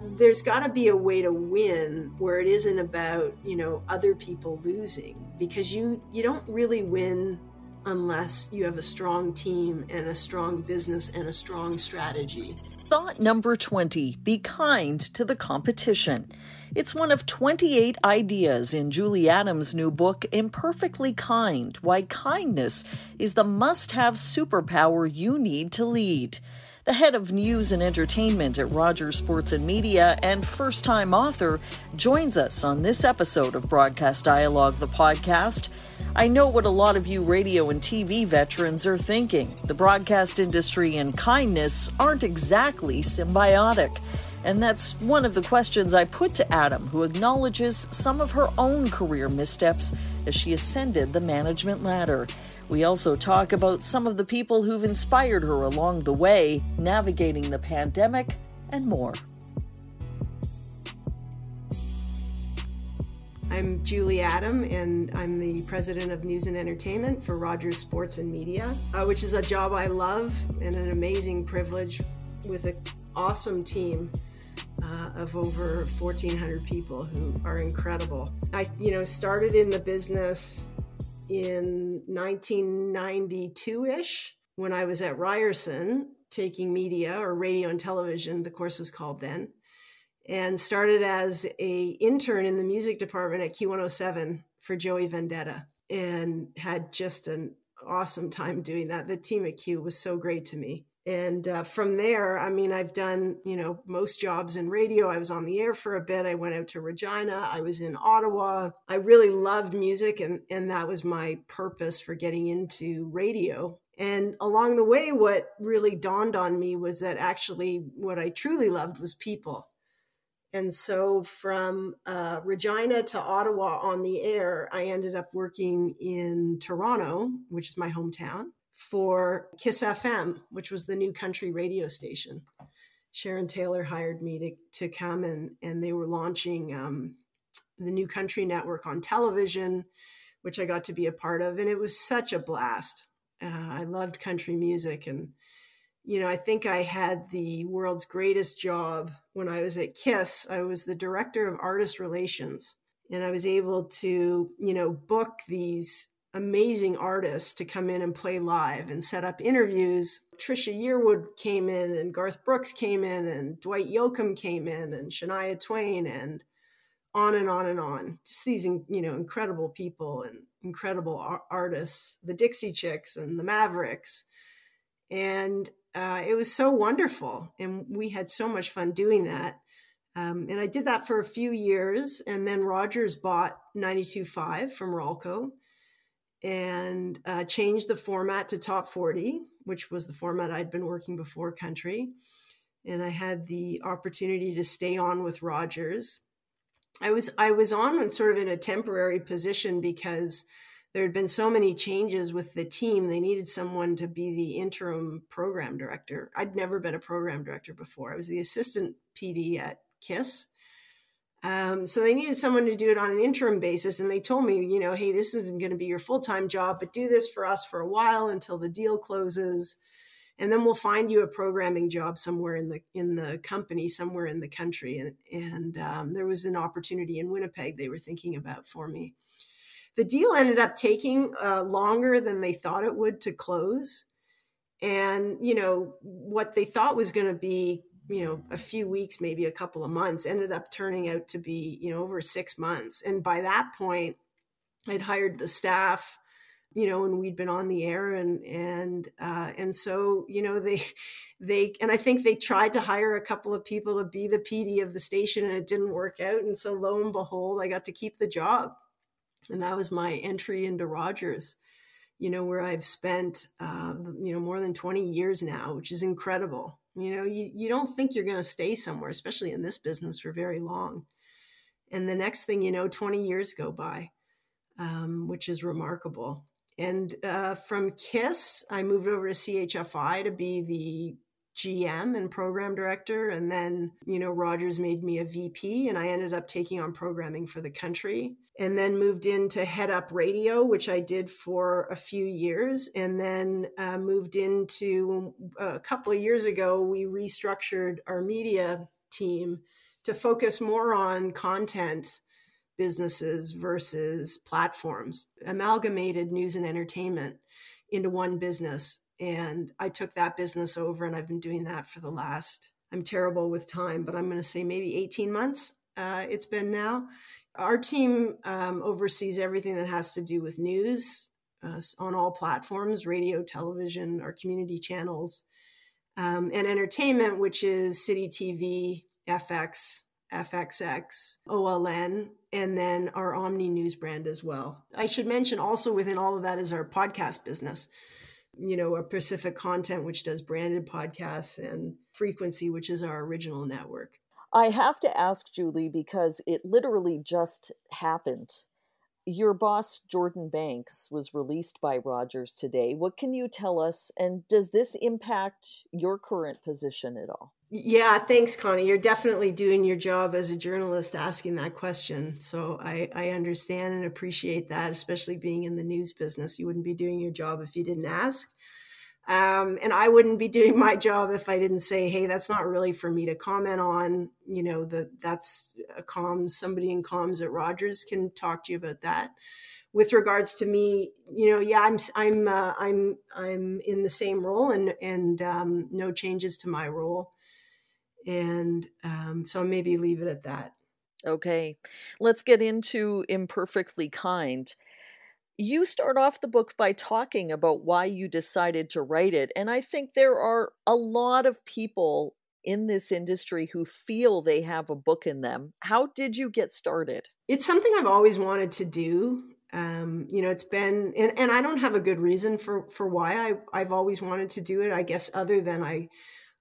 there's got to be a way to win where it isn't about you know other people losing because you you don't really win unless you have a strong team and a strong business and a strong strategy. Thought number 20 be kind to the competition. It's one of 28 ideas in Julie Adam's new book, Imperfectly Kind Why Kindness is the Must Have Superpower You Need to Lead the head of news and entertainment at Rogers Sports and Media and first time author, joins us on this episode of Broadcast Dialogue, the podcast. I know what a lot of you radio and TV veterans are thinking. The broadcast industry and kindness aren't exactly symbiotic. And that's one of the questions I put to Adam, who acknowledges some of her own career missteps as she ascended the management ladder. We also talk about some of the people who've inspired her along the way, navigating the pandemic, and more. I'm Julie Adam, and I'm the president of news and entertainment for Rogers Sports and Media, uh, which is a job I love and an amazing privilege with an awesome team. Uh, of over 1,400 people who are incredible. I, you know, started in the business in 1992 ish when I was at Ryerson taking media or radio and television, the course was called then, and started as a intern in the music department at Q107 for Joey Vendetta and had just an awesome time doing that. The team at Q was so great to me and uh, from there i mean i've done you know most jobs in radio. I was on the air for a bit. I went out to regina. I was in ottawa. I really loved music and and that was my purpose for getting into radio. And along the way what really dawned on me was that actually what i truly loved was people. And so from uh, regina to ottawa on the air i ended up working in toronto which is my hometown for Kiss FM, which was the new country radio station. Sharon Taylor hired me to, to come and, and they were launching um, the new country network on television, which I got to be a part of. And it was such a blast. Uh, I loved country music. And, you know, I think I had the world's greatest job when I was at KISS. I was the director of artist relations. And I was able to, you know, book these amazing artists to come in and play live and set up interviews. Trisha Yearwood came in and Garth Brooks came in and Dwight Yoakam came in and Shania Twain and on and on and on. Just these, you know, incredible people and incredible artists, the Dixie Chicks and the Mavericks. And uh, it was so wonderful. And we had so much fun doing that. Um, and I did that for a few years. And then Rogers bought 92.5 from Rawlco and uh, changed the format to top 40, which was the format I'd been working before country. And I had the opportunity to stay on with Rogers. I was I was on sort of in a temporary position because there had been so many changes with the team. They needed someone to be the interim program director. I'd never been a program director before. I was the assistant PD at KISS um, so they needed someone to do it on an interim basis. And they told me, you know, hey, this isn't going to be your full time job, but do this for us for a while until the deal closes. And then we'll find you a programming job somewhere in the in the company, somewhere in the country. And, and um, there was an opportunity in Winnipeg they were thinking about for me. The deal ended up taking uh, longer than they thought it would to close. And, you know, what they thought was going to be you know a few weeks maybe a couple of months ended up turning out to be you know over six months. And by that point i'd hired the staff you know and we'd been on the air and and uh, and so you know they they and i think they tried to hire a couple of people to be the pd of the station and it didn't work out. And so lo and behold i got to keep the job. And that was my entry into rogers you know where i've spent uh, you know more than 20 years now which is incredible you know, you, you don't think you're going to stay somewhere, especially in this business, for very long. And the next thing you know, 20 years go by, um, which is remarkable. And uh, from KISS, I moved over to CHFI to be the GM and program director. And then, you know, Rogers made me a VP, and I ended up taking on programming for the country and then moved into head up radio, which I did for a few years, and then uh, moved into uh, a couple of years ago. We restructured our media team to focus more on content businesses versus platforms, amalgamated news and entertainment into one business. And I took that business over and I've been doing that for the last, I'm terrible with time, but I'm going to say maybe 18 months uh, it's been now. Our team um, oversees everything that has to do with news uh, on all platforms radio, television, our community channels, um, and entertainment, which is City TV, FX, FXX, OLN, and then our Omni News brand as well. I should mention also within all of that is our podcast business. You know, a Pacific Content, which does branded podcasts, and Frequency, which is our original network. I have to ask Julie because it literally just happened. Your boss, Jordan Banks, was released by Rogers today. What can you tell us? And does this impact your current position at all? Yeah, thanks, Connie. You're definitely doing your job as a journalist asking that question. So I, I understand and appreciate that, especially being in the news business. You wouldn't be doing your job if you didn't ask. Um, and I wouldn't be doing my job if I didn't say, "Hey, that's not really for me to comment on." You know, that that's a comms. Somebody in comms at Rogers can talk to you about that. With regards to me, you know, yeah, I'm I'm uh, I'm I'm in the same role, and and um, no changes to my role and um, so maybe leave it at that. Okay, let's get into Imperfectly Kind. You start off the book by talking about why you decided to write it, and I think there are a lot of people in this industry who feel they have a book in them. How did you get started? It's something I've always wanted to do. Um, you know, it's been, and, and I don't have a good reason for for why I I've always wanted to do it. I guess other than I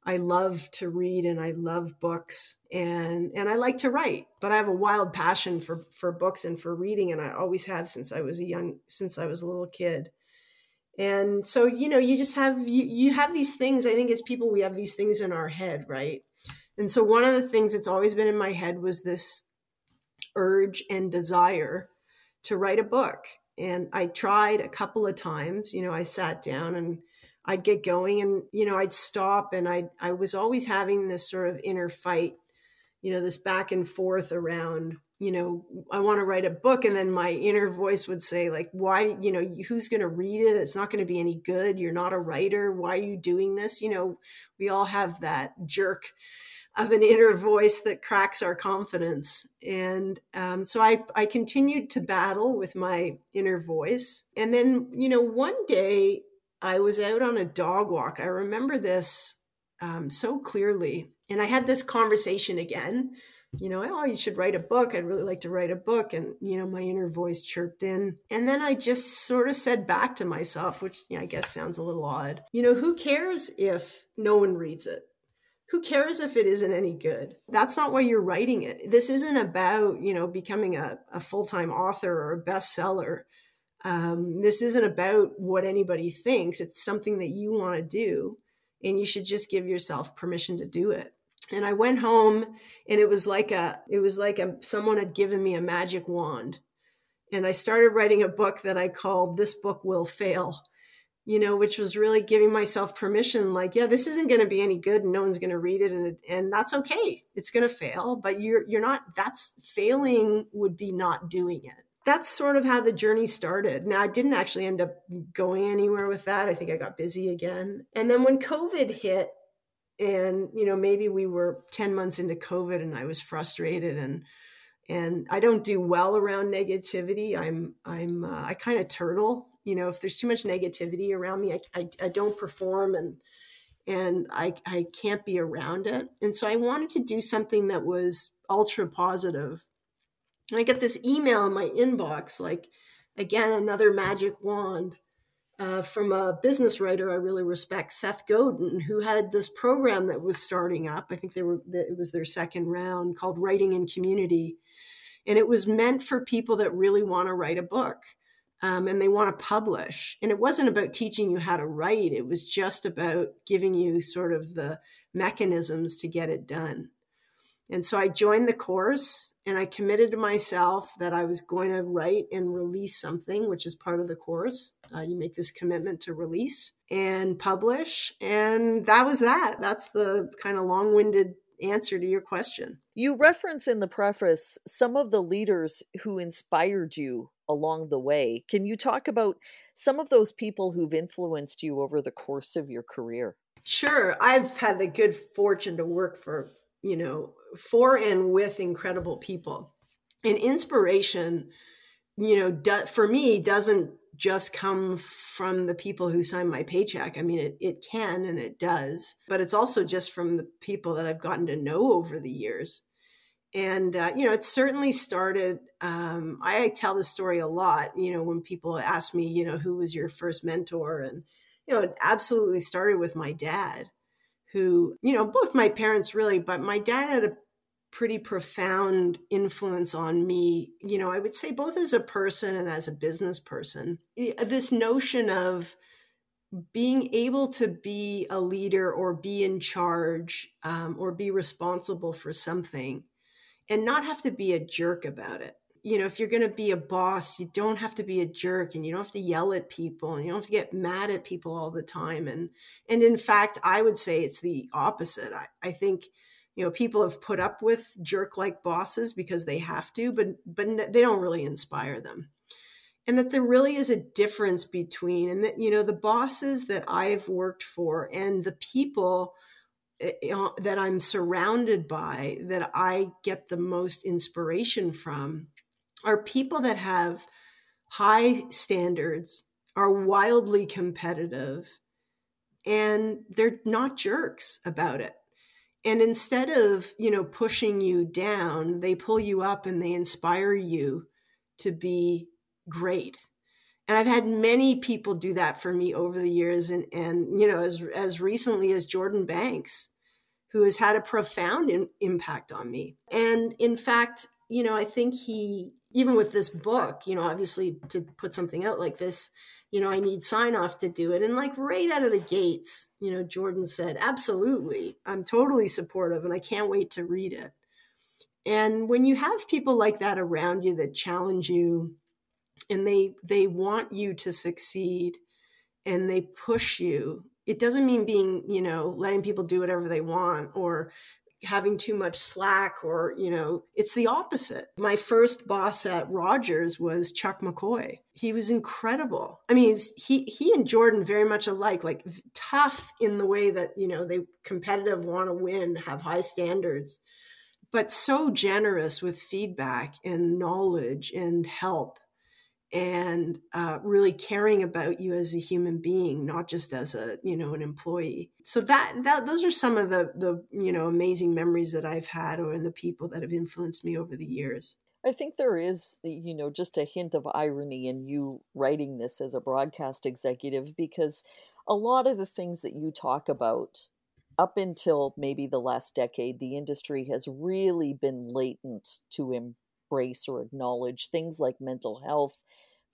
I love to read and I love books and and I like to write, but I have a wild passion for for books and for reading and I always have since I was a young since I was a little kid. And so, you know, you just have you, you have these things. I think as people we have these things in our head, right? And so one of the things that's always been in my head was this urge and desire to write a book. And I tried a couple of times, you know, I sat down and I'd get going and, you know, I'd stop and I, I was always having this sort of inner fight, you know, this back and forth around, you know, I want to write a book. And then my inner voice would say, like, why, you know, who's going to read it? It's not going to be any good. You're not a writer. Why are you doing this? You know, we all have that jerk of an inner voice that cracks our confidence. And um, so I, I continued to battle with my inner voice. And then, you know, one day I was out on a dog walk. I remember this um, so clearly. And I had this conversation again. You know, oh, you should write a book. I'd really like to write a book. And, you know, my inner voice chirped in. And then I just sort of said back to myself, which I guess sounds a little odd, you know, who cares if no one reads it? Who cares if it isn't any good? That's not why you're writing it. This isn't about, you know, becoming a, a full time author or a bestseller um, this isn't about what anybody thinks. It's something that you want to do, and you should just give yourself permission to do it. And I went home, and it was like a, it was like a, someone had given me a magic wand, and I started writing a book that I called "This Book Will Fail." You know, which was really giving myself permission, like, yeah, this isn't going to be any good, and no one's going to read it, and and that's okay. It's going to fail, but you're you're not. That's failing would be not doing it that's sort of how the journey started. Now, I didn't actually end up going anywhere with that. I think I got busy again. And then when COVID hit, and you know, maybe we were 10 months into COVID and I was frustrated and and I don't do well around negativity. I'm I'm uh, I kind of turtle. You know, if there's too much negativity around me, I, I, I don't perform and and I I can't be around it. And so I wanted to do something that was ultra positive and I get this email in my inbox, like, again, another magic wand uh, from a business writer I really respect, Seth Godin, who had this program that was starting up. I think they were it was their second round called Writing in Community, and it was meant for people that really want to write a book. Um, and they want to publish. And it wasn't about teaching you how to write, it was just about giving you sort of the mechanisms to get it done. And so I joined the course and I committed to myself that I was going to write and release something, which is part of the course. Uh, you make this commitment to release and publish. And that was that. That's the kind of long winded answer to your question. You reference in the preface some of the leaders who inspired you along the way. Can you talk about some of those people who've influenced you over the course of your career? Sure. I've had the good fortune to work for, you know, for and with incredible people. And inspiration, you know, do, for me doesn't just come from the people who sign my paycheck. I mean, it, it can and it does, but it's also just from the people that I've gotten to know over the years. And, uh, you know, it certainly started. Um, I tell this story a lot, you know, when people ask me, you know, who was your first mentor? And, you know, it absolutely started with my dad, who, you know, both my parents really, but my dad had a pretty profound influence on me, you know, I would say both as a person and as a business person. This notion of being able to be a leader or be in charge um, or be responsible for something and not have to be a jerk about it. You know, if you're going to be a boss, you don't have to be a jerk and you don't have to yell at people and you don't have to get mad at people all the time. And, and in fact, I would say it's the opposite. I, I think you know people have put up with jerk like bosses because they have to but but they don't really inspire them and that there really is a difference between and that you know the bosses that i've worked for and the people eh, eh, that i'm surrounded by that i get the most inspiration from are people that have high standards are wildly competitive and they're not jerks about it. And instead of you know pushing you down they pull you up and they inspire you to be great. And i've had many people do that for me over the years and and you know as as recently as jordan banks who has had a profound in, impact on me. And in fact you know i think he even with this book you know obviously to put something out like this you know, I need sign off to do it. And like right out of the gates, you know, Jordan said, absolutely, I'm totally supportive and I can't wait to read it. And when you have people like that around you that challenge you and they they want you to succeed and they push you, it doesn't mean being, you know, letting people do whatever they want or having too much slack or you know it's the opposite. My first boss at rogers was chuck mccoy. He was incredible. I mean he he and jordan very much alike like tough in the way that you know they competitive want to win have high standards but so generous with feedback and knowledge and help and uh, really caring about you as a human being, not just as a you know an employee. So that that those are some of the the you know amazing memories that I've had, or the people that have influenced me over the years. I think there is, you know, just a hint of irony in you writing this as a broadcast executive because a lot of the things that you talk about up until maybe the last decade, the industry has really been latent to embrace or acknowledge things like mental health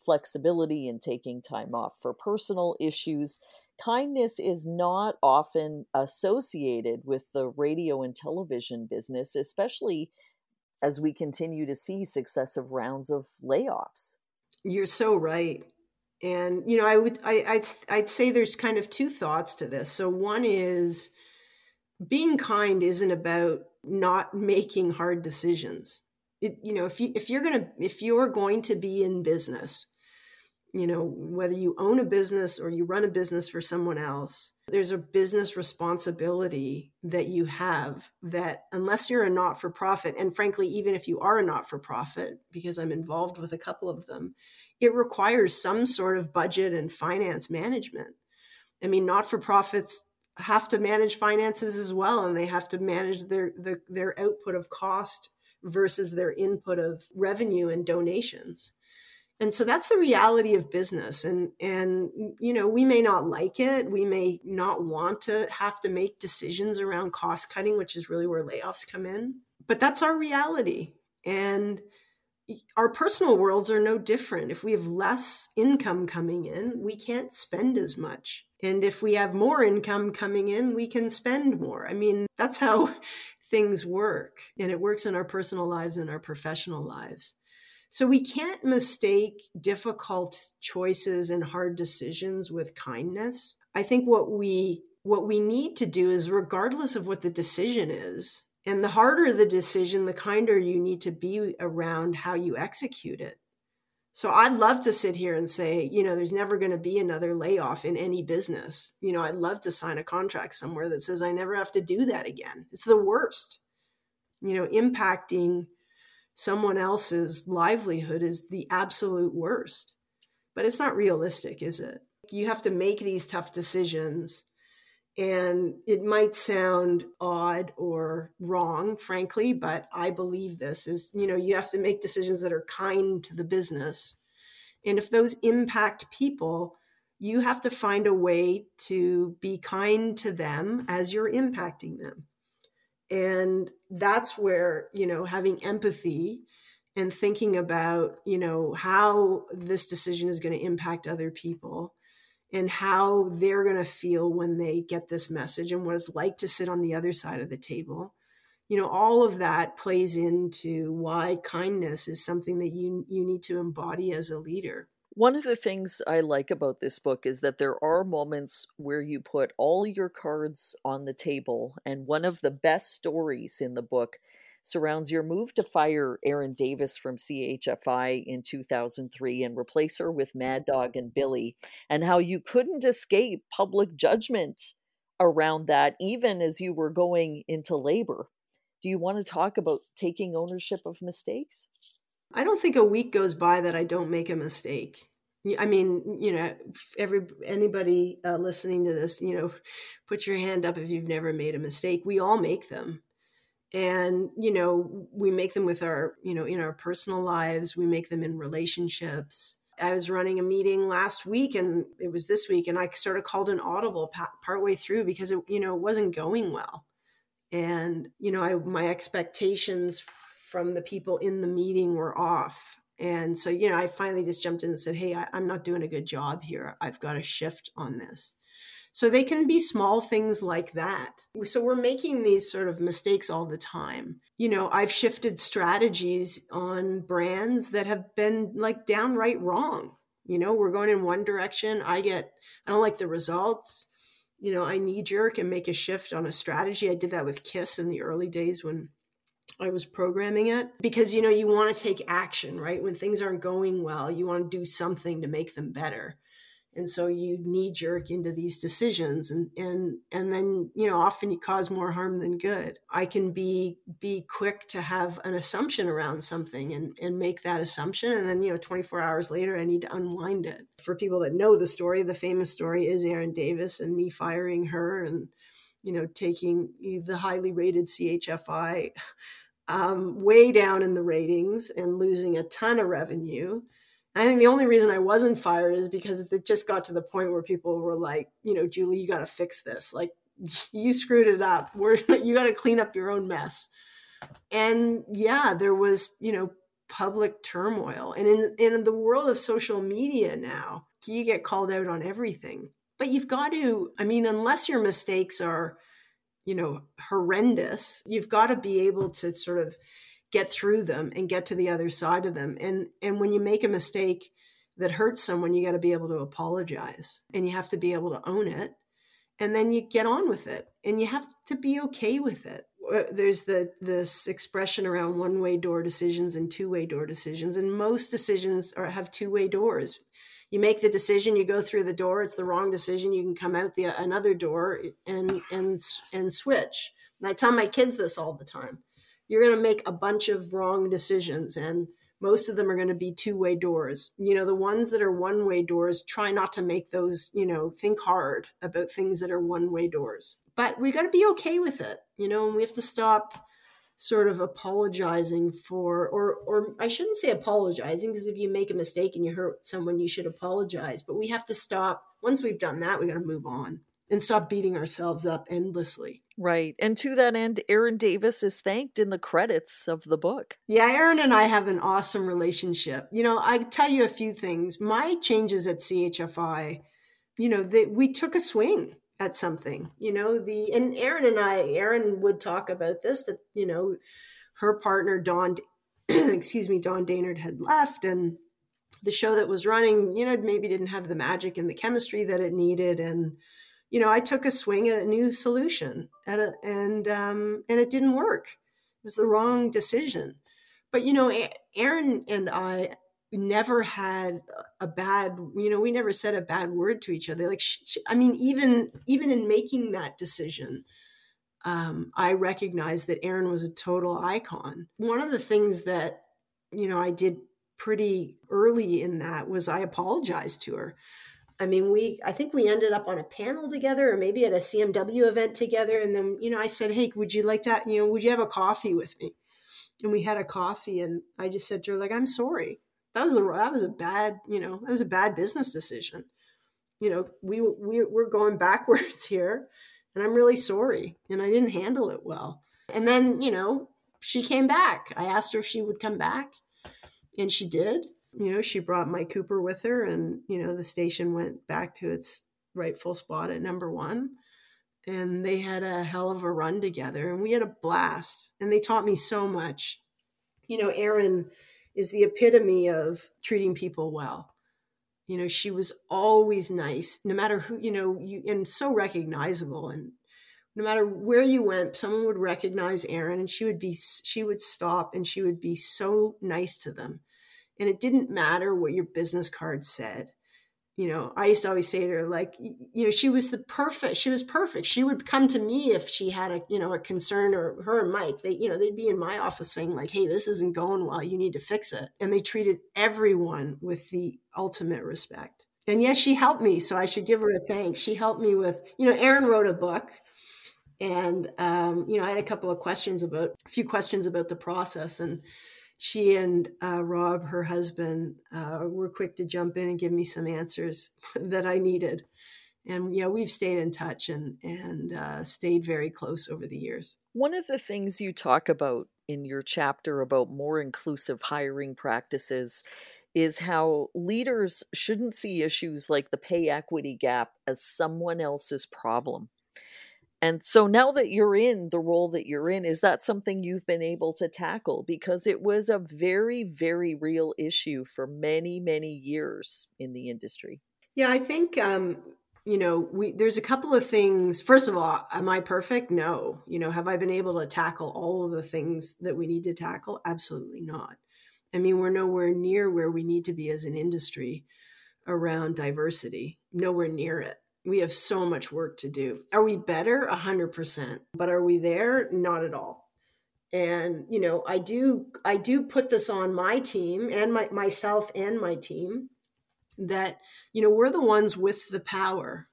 flexibility and taking time off for personal issues. Kindness is not often associated with the radio and television business, especially as we continue to see successive rounds of layoffs. You're so right. And you know, I would I, I'd I'd say there's kind of two thoughts to this. So one is being kind isn't about not making hard decisions. It, you know, if you if you're gonna if you're going to be in business, you know, whether you own a business or you run a business for someone else, there's a business responsibility that you have that, unless you're a not for profit, and frankly, even if you are a not for profit, because I'm involved with a couple of them, it requires some sort of budget and finance management. I mean, not for profits have to manage finances as well, and they have to manage their, the, their output of cost versus their input of revenue and donations. And so that's the reality of business. And and you know we may not like it. We may not want to have to make decisions around cost cutting which is really where layoffs come in. But that's our reality. And our personal worlds are no different. If we have less income coming in we can't spend as much. And if we have more income coming in we can spend more. I mean that's how things work and it works in our personal lives and our professional lives so we can't mistake difficult choices and hard decisions with kindness. I think what we what we need to do is regardless of what the decision is And the harder the decision, the kinder you need to be around how you execute it. So I'd love to sit here and say, you know, there's never going to be another layoff in any business. You know, I'd love to sign a contract somewhere that says I never have to do that again. It's the worst. You know, impacting someone else's livelihood is the absolute worst. But it's not realistic, is it? You have to make these tough decisions and it might sound odd or wrong, frankly, but I believe this is, you know, you have to make decisions that are kind to the business. And if those impact people, you have to find a way to be kind to them as you're impacting them. And that's where, you know, having empathy and thinking about, you know, how this decision is going to impact other people and how they're going to feel when they get this message and what it's like to sit on the other side of the table you know all of that plays into why kindness is something that you you need to embody as a leader one of the things I like about this book is that there are moments where you put all your cards on the table. And one of the best stories in the book surrounds your move to fire Erin Davis from CHFI in 2003 and replace her with Mad Dog and Billy, and how you couldn't escape public judgment around that, even as you were going into labor. Do you want to talk about taking ownership of mistakes? I don't think a week goes by that I don't make a mistake. I mean, you know, every anybody uh, listening to this, you know, put your hand up if you've never made a mistake. We all make them and you know we make them with our you know in our personal lives we make them in relationships. I was running a meeting last week and it was this week and i sort of called an audible partway through because it you know it wasn't going well. And you know I, my expectations from the people in the meeting were off. And so you know i finally just jumped in and said hey I, i'm not doing a good job here. I've got to shift on this so they can be small things like that. So we're making these sort of mistakes all the time. You know, I've shifted strategies on brands that have been like downright wrong. You know, we're going in one direction. I get, I don't like the results. You know, I knee jerk and make a shift on a strategy. I did that with Kiss in the early days when I was programming it because you know you want to take action, right? When things aren't going well, you want to do something to make them better and so you knee jerk into these decisions and and and then you know often you cause more harm than good. I can be be quick to have an assumption around something and and make that assumption. And then you know 24 hours later i need to unwind it. For people that know the story the famous story is erin davis and me firing her and you know taking the highly rated chfi um, way down in the ratings and losing a ton of revenue I think the only reason I wasn't fired is because it just got to the point where people were like, you know, Julie, you got to fix this. Like, you screwed it up. We're, you got to clean up your own mess. And yeah, there was, you know, public turmoil. And in, in the world of social media now, you get called out on everything. But you've got to, I mean, unless your mistakes are, you know, horrendous, you've got to be able to sort of get through them and get to the other side of them. And and when you make a mistake that hurts someone, you got to be able to apologize and you have to be able to own it. And then you get on with it and you have to be okay with it. Uh, there's the this expression around one-way door decisions and two-way door decisions and most decisions are, have two-way doors you make the decision you go through the door it's the wrong decision you can come out the another door and and and switch and i tell my kids this all the time you're going to make a bunch of wrong decisions and most of them are going to be two-way doors. You know the ones that are one-way doors try not to make those you know think hard about things that are one-way doors. But we got to be okay with it you know and we have to stop sort of apologizing for or or I shouldn't say apologizing because if you make a mistake and you hurt someone you should apologize. But we have to stop once we've done that we got to move on and stop beating ourselves up endlessly Right. And to that end, Erin Davis is thanked in the credits of the book. Yeah, Erin and I have an awesome relationship. You know, I tell you a few things. My changes at CHFI, you know, that we took a swing at something, you know, the and Erin and I, Erin would talk about this that, you know, her partner Don excuse me, Don Daynard had left and the show that was running, you know, maybe didn't have the magic and the chemistry that it needed and you know, I took a swing at a new solution at a, and um, and it didn't work. It was the wrong decision. But you know, Erin and I never had a bad you know we never said a bad word to each other like she, she, i mean even even in making that decision um, i recognized that erin was a total icon one of the things that you know i did pretty early in that was i apologized to her i mean we i think we ended up on a panel together or maybe at a cmw event together. And then you know i said hey would you like to you know would you have a coffee with me? And we had a coffee and i just said to her like i'm sorry. That was a that was a bad you know that was a bad business decision. You know we, we we're going backwards here and i'm really sorry and i didn't handle it well. And then you know she came back. I asked her if she would come back and she did you know she brought mike cooper with her and you know the station went back to its rightful spot at number one and they had a hell of a run together and we had a blast and they taught me so much you know Erin is the epitome of treating people well. You know, she was always nice, no matter who, you know, you and so recognizable. And no matter where you went, someone would recognize Erin and she would be, she would stop and she would be so nice to them. And it didn't matter what your business card said you know, I used to always say to her, like, you know, she was the perfect, she was perfect. She would come to me if she had a, you know, a concern or her and Mike, they, you know, they'd be in my office saying like, Hey, this isn't going well. You need to fix it. And they treated everyone with the ultimate respect. And yes, she helped me. So I should give her a thanks. She helped me with, you know, Erin wrote a book and, um, you know, I had a couple of questions about, a few questions about the process and, she and uh, Rob, her husband, uh, were quick to jump in and give me some answers that I needed. And yeah, we've stayed in touch and and uh, stayed very close over the years. One of the things you talk about in your chapter about more inclusive hiring practices is how leaders shouldn't see issues like the pay equity gap as someone else's problem. And so now that you're in the role that you're in, is that something you've been able to tackle? Because it was a very, very real issue for many, many years in the industry. Yeah, I think um, you know we there's a couple of things. First of all, am I perfect? No. You know, have I been able to tackle all of the things that we need to tackle? Absolutely not. I mean, we're nowhere near where we need to be as an industry around diversity. Nowhere near it we have so much work to do. Are we better? A hundred percent. But are we there? Not at all. And you know, I do I do put this on my team and my myself and my team that you know we're the ones with the power.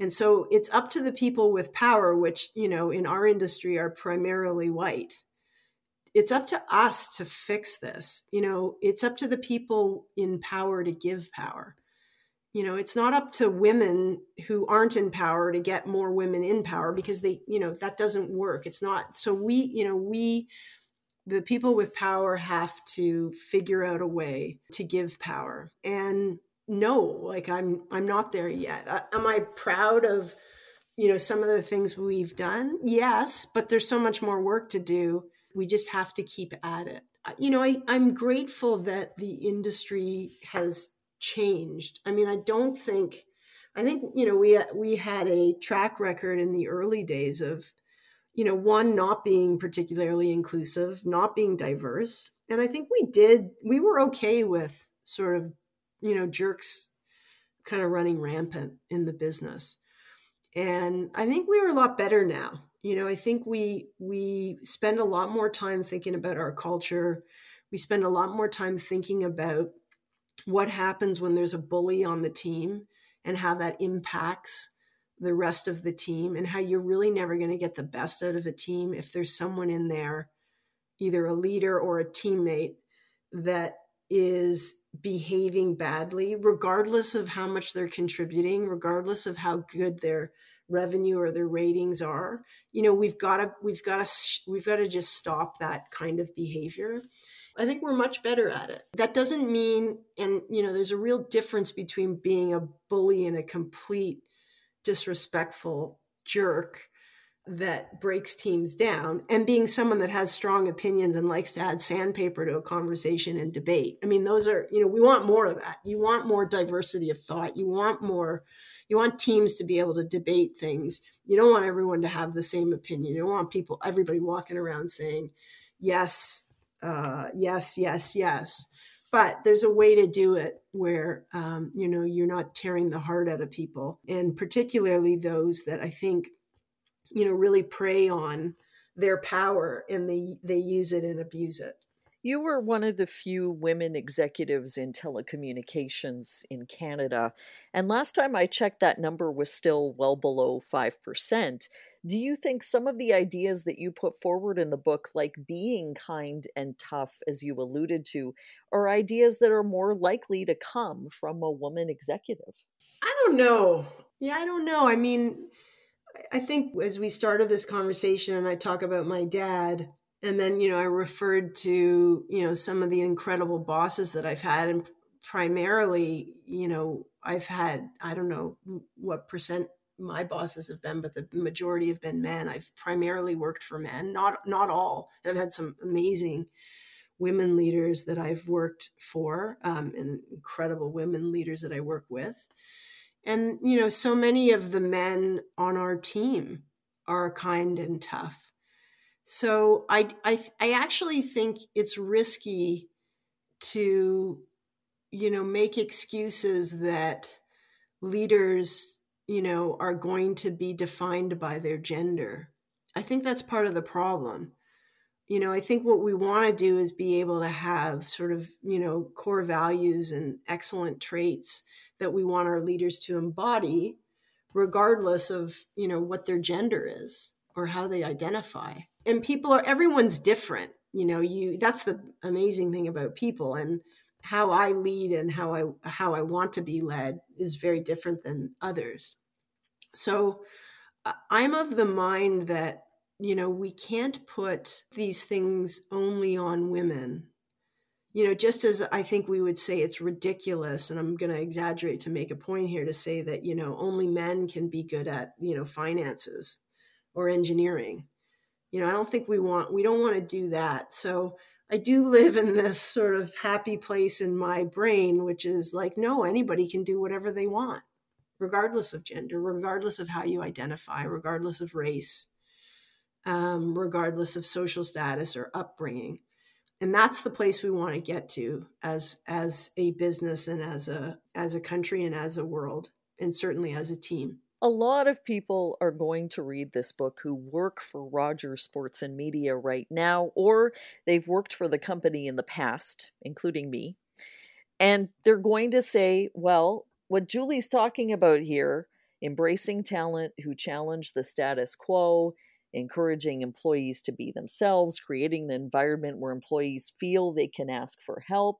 And so it's up to the people with power, which, you know, in our industry are primarily white. It's up to us to fix this. You know, it's up to the people in power to give power you know it's not up to women who aren't in power to get more women in power because they you know that doesn't work. It's not so we you know we the people with power have to figure out a way to give power. And no like i'm i'm not there yet. Uh, am i proud of you know some of the things we've done? Yes but there's so much more work to do. We just have to keep at it. You know I, i'm grateful that the industry has changed. I mean, I don't think I think you know we uh, we had a track record in the early days of you know one not being particularly inclusive, not being diverse, and I think we did we were okay with sort of you know jerks kind of running rampant in the business. And I think we are a lot better now. You know, I think we we spend a lot more time thinking about our culture. We spend a lot more time thinking about what happens when there's a bully on the team and how that impacts the rest of the team and how you're really never going to get the best out of a team if there's someone in there either a leader or a teammate that is behaving badly regardless of how much they're contributing regardless of how good their revenue or their ratings are. You know we've got to we've got to we've got to just stop that kind of behavior I think we're much better at it. That doesn't mean, and you know, there's a real difference between being a bully and a complete disrespectful jerk that breaks teams down and being someone that has strong opinions and likes to add sandpaper to a conversation and debate. I mean, those are, you know, we want more of that. You want more diversity of thought. You want more, you want teams to be able to debate things. You don't want everyone to have the same opinion. You don't want people, everybody walking around saying, yes, uh, yes, yes, yes. But there's a way to do it where, um, you know, you're not tearing the heart out of people. And particularly those that I think you know really prey on their power and they they use it and abuse it you were one of the few women executives in telecommunications in Canada. And last time I checked, that number was still well below 5%. Do you think some of the ideas that you put forward in the book, like being kind and tough, as you alluded to, are ideas that are more likely to come from a woman executive? I don't know. Yeah, I don't know. I mean, I think as we started this conversation and I talk about my dad, and then, you know, I referred to, you know, some of the incredible bosses that I've had. And primarily, you know, I've had, I don't know what percent my bosses have been, but the majority have been men. I've primarily worked for men, not not all. I've had some amazing women leaders that I've worked for, um, and incredible women leaders that I work with. And, you know, so many of the men on our team are kind and tough. So I, I, I actually think it's risky to, you know, make excuses that leaders, you know, are going to be defined by their gender. I think that's part of the problem. You know, I think what we want to do is be able to have sort of, you know, core values and excellent traits that we want our leaders to embody regardless of you know what their gender is or how they identify and people are everyone's different you know you that's the amazing thing about people and how i lead and how i how i want to be led is very different than others so uh, i'm of the mind that you know we can't put these things only on women you know, just as I think we would say it's ridiculous, and I'm going to exaggerate to make a point here to say that, you know, only men can be good at, you know, finances or engineering. You know, I don't think we want, we don't want to do that. So I do live in this sort of happy place in my brain, which is like, no, anybody can do whatever they want, regardless of gender, regardless of how you identify, regardless of race, um, regardless of social status or upbringing and that's the place we want to get to as as a business and as a as a country and as a world and certainly as a team a lot of people are going to read this book who work for Rogers Sports and Media right now, or they've worked for the company in the past, including me. And they're going to say, well, what Julie's talking about here, embracing talent who challenge the status quo, encouraging employees to be themselves, creating an environment where employees feel they can ask for help.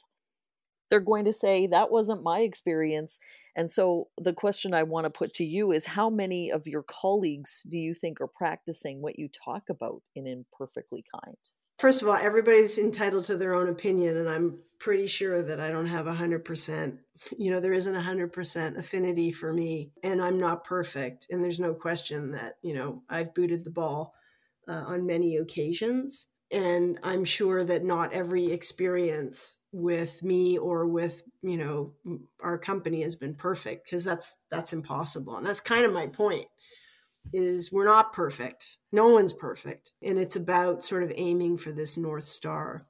They're going to say, That wasn't my experience. And so the question I want to put to you is how many of your colleagues do you think are practicing what you talk about in Imperfectly Kind? First of all, everybody's entitled to their own opinion, and I'm pretty sure that I don't have 100%. You know, there isn't 100% affinity for me, and I'm not perfect. And there's no question that, you know, I've booted the ball uh, on many occasions. And I'm sure that not every experience with me or with, you know, our company has been perfect because that's that's impossible. And that's kind of my point is we're not perfect. No one's perfect. And it's about sort of aiming for this North Star.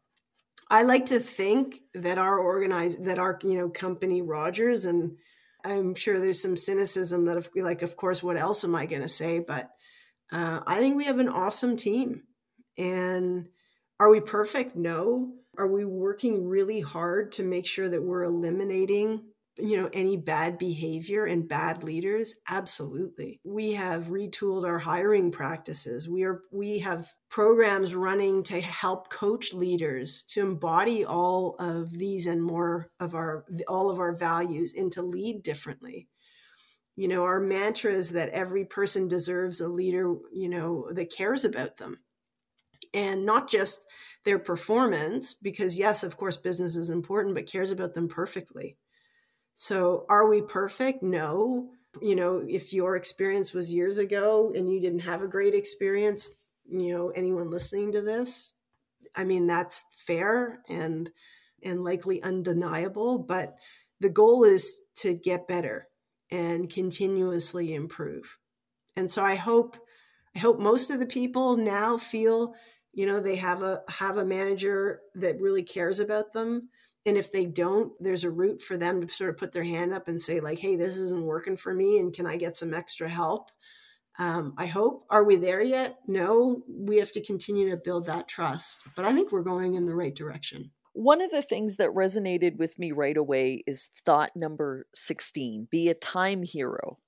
I like to think that our organize that our, you know, company Rogers and I'm sure there's some cynicism that if we like of course what else am I going to say, but uh, I think we have an awesome team. And are we perfect? No. Are we working really hard to make sure that we're eliminating you know any bad behavior and bad leaders? Absolutely. We have retooled our hiring practices. We are we have programs running to help coach leaders to embody all of these and more of our all of our values and to lead differently. You know our mantra is that every person deserves a leader you know that cares about them. And not just their performance because yes of course business is important but cares about them perfectly so, are we perfect? No. You know, if your experience was years ago and you didn't have a great experience, you know, anyone listening to this, I mean, that's fair and and likely undeniable, but the goal is to get better and continuously improve. And so I hope I hope most of the people now feel, you know, they have a have a manager that really cares about them. And if they don't, there's a route for them to sort of put their hand up and say, like, hey, this isn't working for me and can I get some extra help? Um, I hope. Are we there yet? No, we have to continue to build that trust. But I think we're going in the right direction. One of the things that resonated with me right away is thought number 16 be a time hero.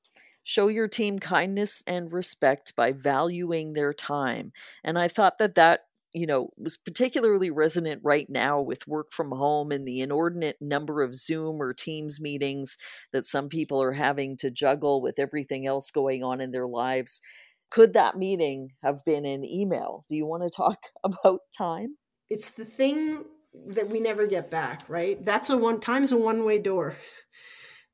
Show your team kindness and respect by valuing their time. And I thought that that you know, was particularly resonant right now with work from home and the inordinate number of Zoom or Teams meetings that some people are having to juggle with everything else going on in their lives. Could that meeting have been an email? Do you want to talk about time? It's the thing that we never get back, right? That's a one time's a one way door.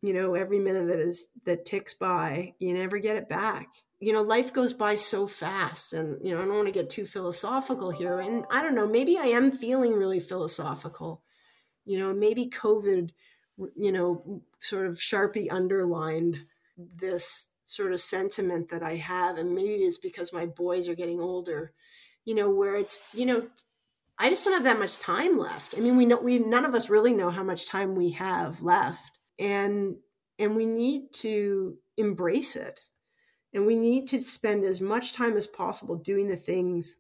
You know, every minute that is that ticks by, you never get it back. You know, life goes by so fast, and you know, I don't want to get too philosophical here. And I don't know, maybe I am feeling really philosophical. You know, maybe COVID, you know, sort of sharpie underlined this sort of sentiment that I have, and maybe it's because my boys are getting older. You know, where it's you know I just don't have that much time left. I mean, we know we none of us really know how much time we have left, and and we need to embrace it, and we need to spend as much time as possible doing the things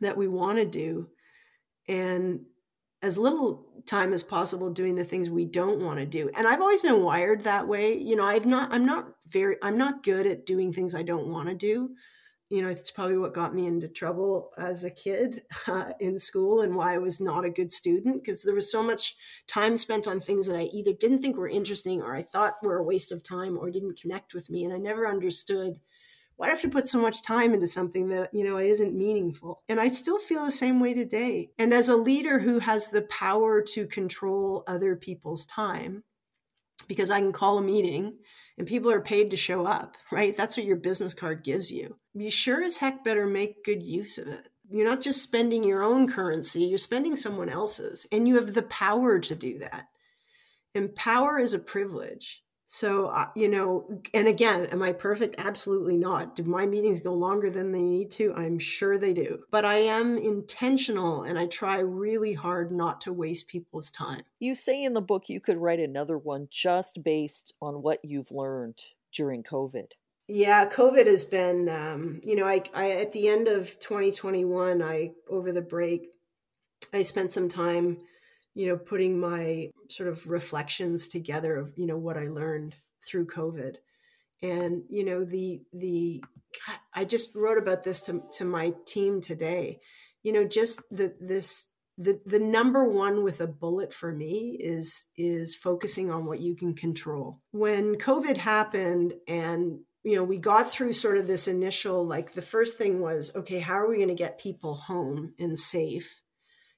that we want to do, and as little time as possible doing the things we don't want to do. And I've always been wired that way. You know, I'm not I'm not very I'm not good at doing things I don't want to do you know, it's probably what got me into trouble as a kid uh, in school and why I was not a good student because there was so much time spent on things that I either didn't think were interesting or I thought were a waste of time or didn't connect with me. And I never understood why do I have to put so much time into something that, you know, isn't meaningful? And I still feel the same way today. And as a leader who has the power to control other people's time, because I can call a meeting and people are paid to show up, right? That's what your business card gives you. You sure as heck better make good use of it. You're not just spending your own currency, you're spending someone else's, and you have the power to do that. And power is a privilege. So, uh, you know, and again, am I perfect? Absolutely not. Do my meetings go longer than they need to? I'm sure they do. But I am intentional and I try really hard not to waste people's time. You say in the book you could write another one just based on what you've learned during COVID. Yeah, COVID has been, um, you know, I, I, at the end of 2021, I, over the break, I spent some time you know, putting my sort of reflections together of, you know, what I learned through COVID. And, you know, the, the, I just wrote about this to, to my team today, you know, just the, this, the, the number one with a bullet for me is, is focusing on what you can control. When COVID happened and you know, we got through sort of this initial, like the first thing was, okay, how are we going to get people home and safe?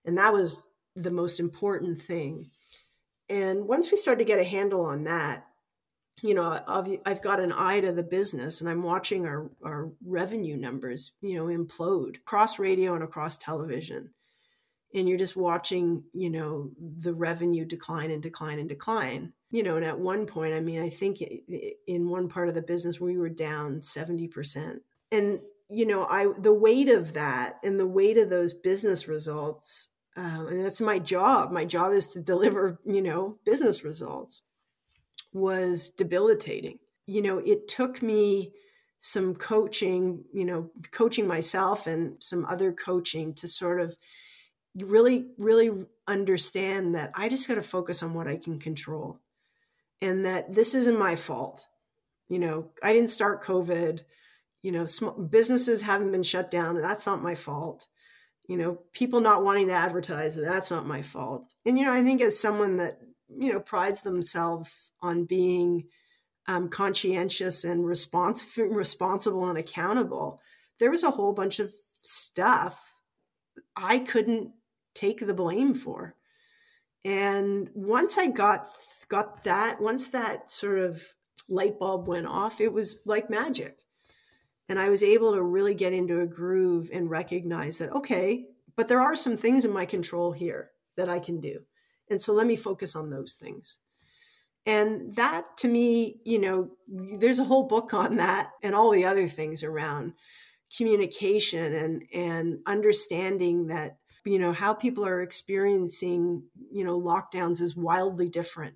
And that was the most important thing. And once we start to get a handle on that, you know, I've, I've got an eye to the business and I'm watching our, our revenue numbers, you know, implode across radio and across television. And you're just watching, you know, the revenue decline and decline and decline. You know, and at one point, I mean, I think in one part of the business, we were down 70%. And, you know, I, the weight of that and the weight of those business results um, and that's my job. My job is to deliver, you know, business results. Was debilitating. You know, it took me some coaching, you know, coaching myself and some other coaching to sort of really, really understand that I just got to focus on what I can control and that this isn't my fault. You know, I didn't start COVID. You know, small, businesses haven't been shut down, and that's not my fault you know people not wanting to advertise that's not my fault and you know i think as someone that you know prides themselves on being um, conscientious and respons- responsible and accountable there was a whole bunch of stuff i couldn't take the blame for and once i got got that once that sort of light bulb went off, it was like magic. And I was able to really get into a groove and recognize that, okay, but there are some things in my control here that I can do. And so let me focus on those things. And that to me, you know, there's a whole book on that and all the other things around communication and and understanding that you know how people are experiencing you know lockdowns is wildly different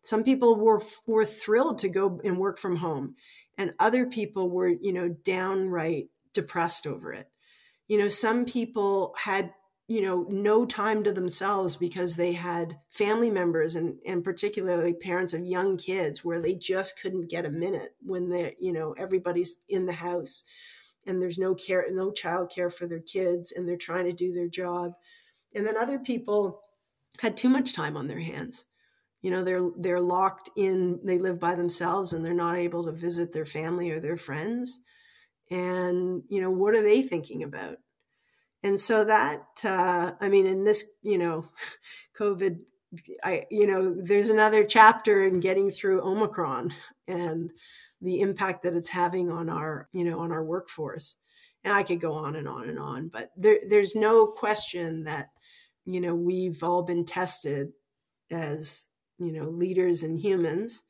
some people were were thrilled to go and work from home and other people were you know downright depressed over it. You know some people had you know no time to themselves because they had family members and and particularly parents of young kids where they just couldn't get a minute when they you know everybody's in the house and there's no care no child care for their kids and they're trying to do their job. And then other people had too much time on their hands you know they're they're locked in they live by themselves and they're not able to visit their family or their friends. And you know what are they thinking about? And so that uh, i mean in this you know covid i you know there's another chapter in getting through omicron and the impact that it's having on our you know on our workforce. And i could go on and on and on but there, there's no question that you know we've all been tested as you know leaders and humans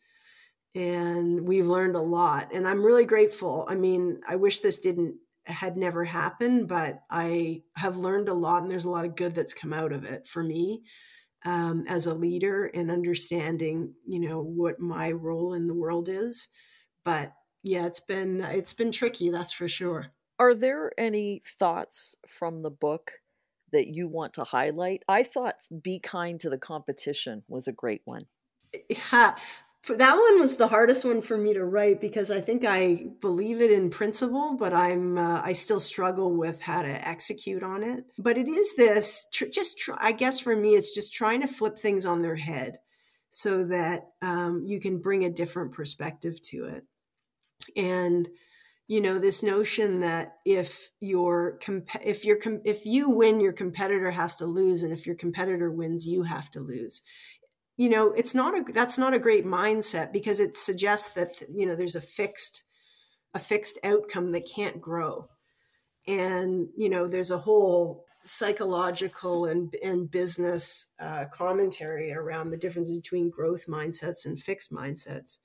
and we've learned a lot and i'm really grateful i mean i wish this didn't had never happened but i have learned a lot and there's a lot of good that's come out of it for me um, as a leader and understanding you know what my role in the world is but yeah, it's been it's been tricky, that's for sure. Are there any thoughts from the book that you want to highlight? I thought "Be kind to the competition" was a great one. Yeah, that one was the hardest one for me to write because I think I believe it in principle, but I'm uh, I still struggle with how to execute on it. But it is this tr- just tr- I guess for me, it's just trying to flip things on their head so that um, you can bring a different perspective to it and you know this notion that if your if your if you win your competitor has to lose and if your competitor wins you have to lose. You know it's not a that's not a great mindset because it suggests that you know there's a fixed a fixed outcome that can't grow. And you know there's a whole psychological and and business uh, commentary around the difference between growth mindsets and fixed mindsets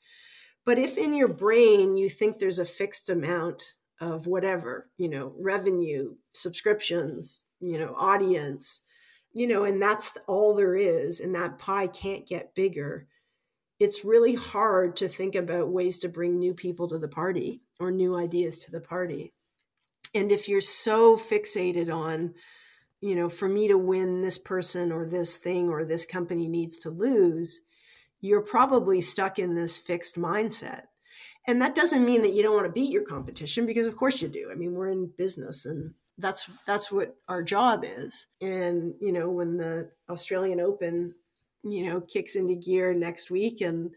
but if in your brain you think there's a fixed amount of whatever, you know, revenue, subscriptions, you know, audience, you know, and that's all there is, and that pie can't get bigger, it's really hard to think about ways to bring new people to the party or new ideas to the party. And if you're so fixated on, you know, for me to win, this person or this thing or this company needs to lose, you're probably stuck in this fixed mindset. And that doesn't mean that you don't want to beat your competition because of course you do. I mean, we're in business and that's that's what our job is. And you know, when the Australian Open, you know, kicks into gear next week and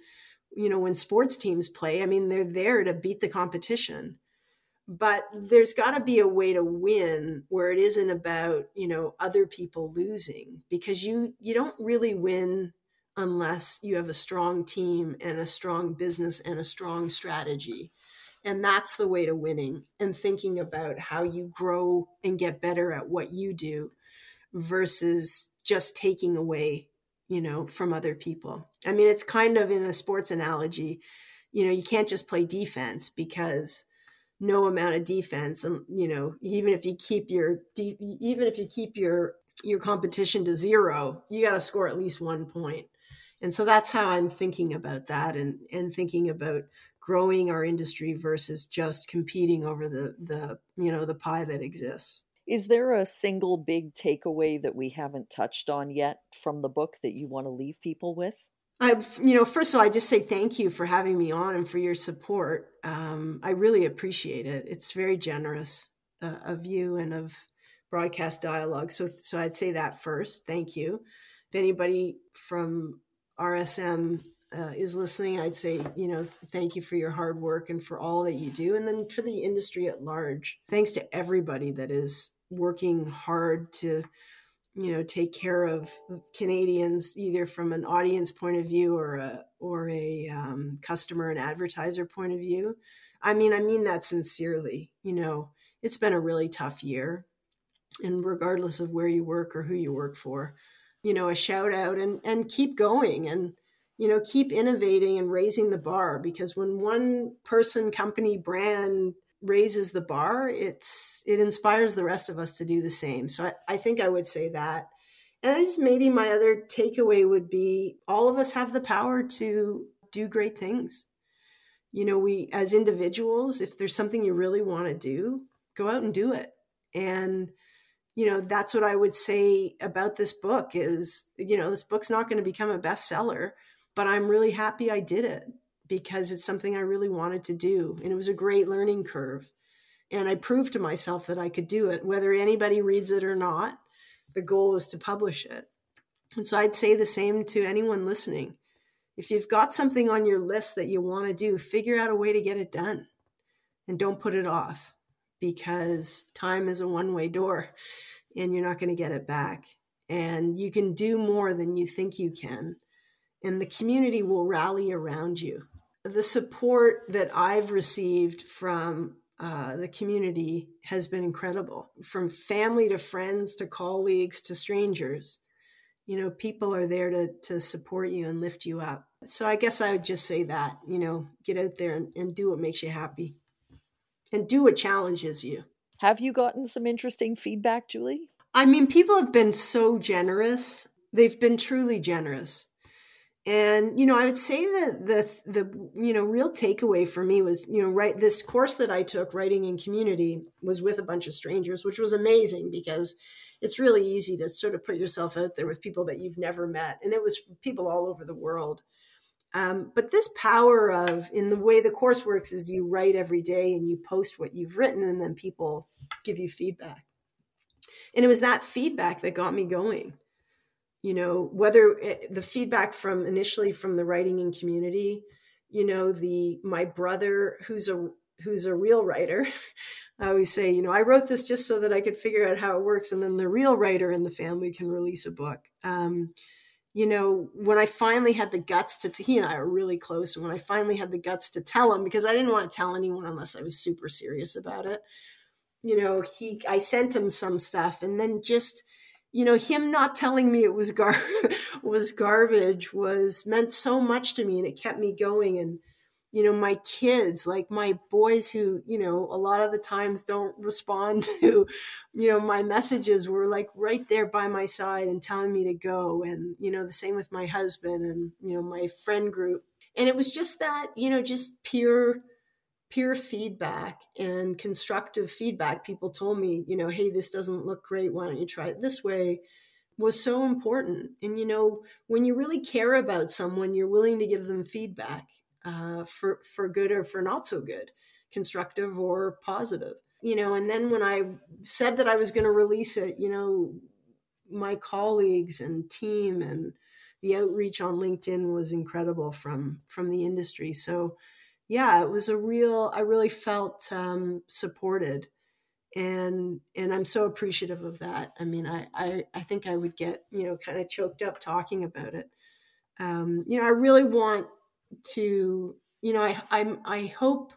you know, when sports teams play, I mean, they're there to beat the competition. But there's got to be a way to win where it isn't about, you know, other people losing because you you don't really win unless you have a strong team and a strong business and a strong strategy. And that's the way to winning and thinking about how you grow and get better at what you do versus just taking away, you know, from other people. I mean, it's kind of in a sports analogy, you know, you can't just play defense because no amount of defense and you know even if you keep your even if you keep your your competition to zero you got to score at least one point and so that's how i'm thinking about that and and thinking about growing our industry versus just competing over the the you know the pie that exists is there a single big takeaway that we haven't touched on yet from the book that you want to leave people with I, you know, first of all, I just say thank you for having me on and for your support. Um, I really appreciate it. It's very generous uh, of you and of Broadcast Dialogue. So, so I'd say that first. Thank you. If anybody from RSM uh, is listening, I'd say, you know, thank you for your hard work and for all that you do. And then for the industry at large, thanks to everybody that is working hard to, you know take care of Canadians either from an audience point of view or a or a um, customer and advertiser point of view. I mean, I mean that sincerely. You know, it's been a really tough year, and regardless of where you work or who you work for, you know, a shout out and and keep going and you know keep innovating and raising the bar because when one person, company, brand raises the bar, it's it inspires the rest of us to do the same. So I, I think I would say that. And just maybe my other takeaway would be all of us have the power to do great things. You know, we as individuals, if there's something you really want to do, go out and do it. And you know, that's what I would say about this book is, you know, this book's not going to become a bestseller, but I'm really happy I did it because it's something I really wanted to do. And it was a great learning curve. And I proved to myself that I could do it, whether anybody reads it or not. The goal is to publish it. And so I'd say the same to anyone listening. If you've got something on your list that you want to do, figure out a way to get it done and don't put it off because time is a one way door and you're not going to get it back. And you can do more than you think you can. And the community will rally around you the support that I've received from uh, the community has been incredible from family to friends to colleagues to strangers. You know, people are there to, to support you and lift you up. So I guess I would just say that, you know, get out there and, and do what makes you happy and do what challenges you. Have you gotten some interesting feedback, Julie? I mean, people have been so generous. They've been truly generous and you know i would say that the the you know real takeaway for me was you know right this course that i took writing in community was with a bunch of strangers which was amazing because it's really easy to sort of put yourself out there with people that you've never met and it was people all over the world um, but this power of in the way the course works is you write every day and you post what you've written and then people give you feedback. And it was that feedback that got me going. You know whether it, the feedback from initially from the writing and community you know the my brother who's a who's a real writer i always say you know i wrote this just so that i could figure out how it works and then the real writer in the family can release a book. Um, you know when i finally had the guts to he and i are really close and when i finally had the guts to tell him because i didn't want to tell anyone unless i was super serious about it you know he i sent him some stuff and then just you know him not telling me it was gar was garbage was meant so much to me and it kept me going and you know my kids like my boys who you know a lot of the times don't respond to you know my messages were like right there by my side and telling me to go. And you know the same with my husband and you know my friend group. And it was just that you know just pure peer feedback and constructive feedback. People told me you know hey this doesn't look great. Why don't you try it this way? was so important. And you know when you really care about someone you're willing to give them feedback uh, for for good or for not so good constructive or positive you know and then when i said that i was going to release it you know my colleagues and team and the outreach on linkedin was incredible from from the industry so yeah, it was a real, I really felt um, supported. And, and I'm so appreciative of that. I mean, I, I, I think I would get, you know, kind of choked up talking about it. Um, you know, I really want to, you know, I, I'm, I hope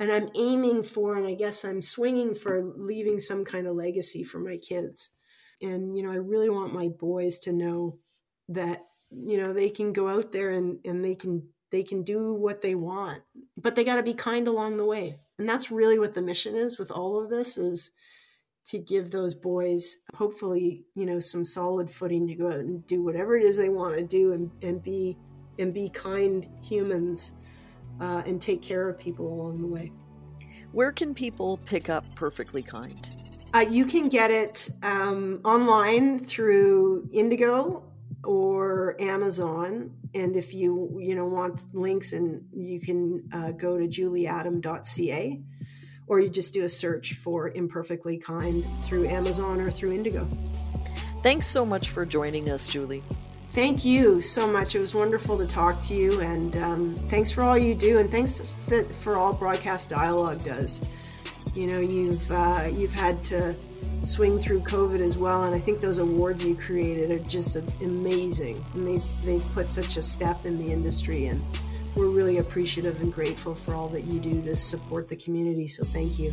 and I'm aiming for, and I guess I'm swinging for leaving some kind of legacy for my kids. And, you know, I really want my boys to know that, you know, they can go out there and, and they can they can do what they want but they got to be kind along the way and that's really what the mission is with all of this is to give those boys hopefully you know some solid footing to go out and do whatever it is they want to do and, and be and be kind humans uh, and take care of people along the way where can people pick up perfectly kind uh, you can get it um, online through indigo or Amazon. And if you you know want links, and you can uh, go to julieadam.ca, or you just do a search for Imperfectly Kind through Amazon or through Indigo. Thanks so much for joining us, Julie. Thank you so much. It was wonderful to talk to you, and um, thanks for all you do, and thanks for all Broadcast Dialogue does. You know, you've uh, you've had to swing through COVID as well. And I think those awards you created are just amazing. And they've, they've put such a step in the industry. And we're really appreciative and grateful for all that you do to support the community. So thank you.